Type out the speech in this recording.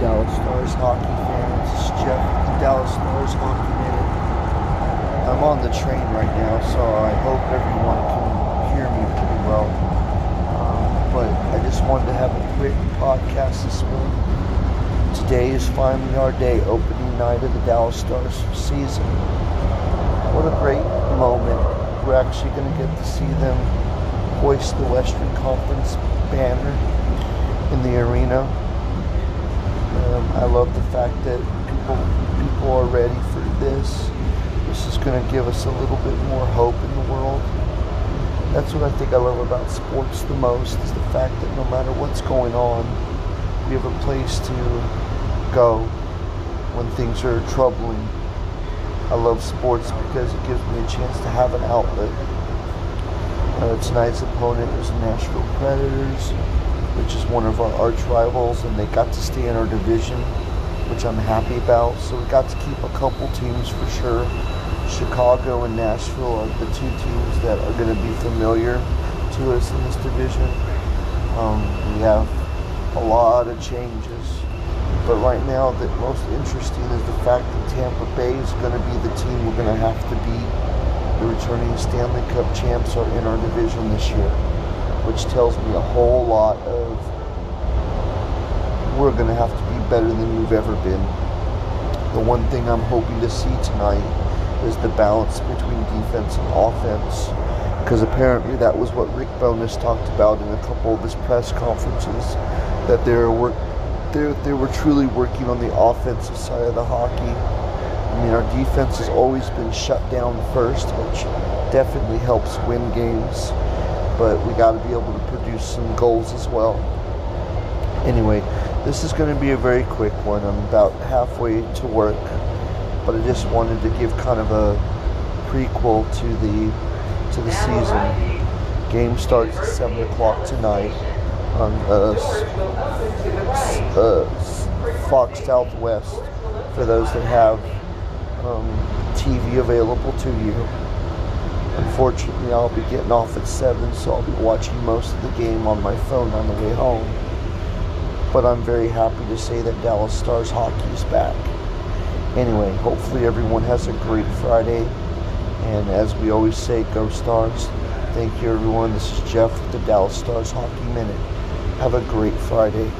Dallas Stars hockey fans. It's Jeff Dallas Stars Hockey Minute. I'm on the train right now, so I hope everyone can hear me pretty well. Um, but I just wanted to have a quick podcast this morning. Today is finally our day, opening night of the Dallas Stars season. What a great moment. We're actually going to get to see them hoist the Western Conference banner in the arena. Um, I love the fact that people people are ready for this. This is going to give us a little bit more hope in the world. That's what I think I love about sports the most is the fact that no matter what's going on, we have a place to go when things are troubling. I love sports because it gives me a chance to have an outlet. Uh, tonight's opponent is the Nashville Predators which is one of our arch rivals, and they got to stay in our division, which I'm happy about. So we got to keep a couple teams for sure. Chicago and Nashville are the two teams that are going to be familiar to us in this division. Um, we have a lot of changes, but right now the most interesting is the fact that Tampa Bay is going to be the team we're going to have to beat. The returning Stanley Cup champs are in our division this year which tells me a whole lot of we're going to have to be better than we've ever been. The one thing I'm hoping to see tonight is the balance between defense and offense, because apparently that was what Rick Bowness talked about in a couple of his press conferences, that they were they they were truly working on the offensive side of the hockey. I mean, our defense has always been shut down first, which definitely helps win games but we got to be able to produce some goals as well. Anyway, this is going to be a very quick one. I'm about halfway to work, but I just wanted to give kind of a prequel to the to the season. Game starts at seven o'clock tonight on uh, uh, Fox Southwest for those that have um, TV available to you. Unfortunately, I'll be getting off at 7, so I'll be watching most of the game on my phone on the way home. But I'm very happy to say that Dallas Stars hockey is back. Anyway, hopefully everyone has a great Friday. And as we always say, go Stars. Thank you, everyone. This is Jeff with the Dallas Stars Hockey Minute. Have a great Friday.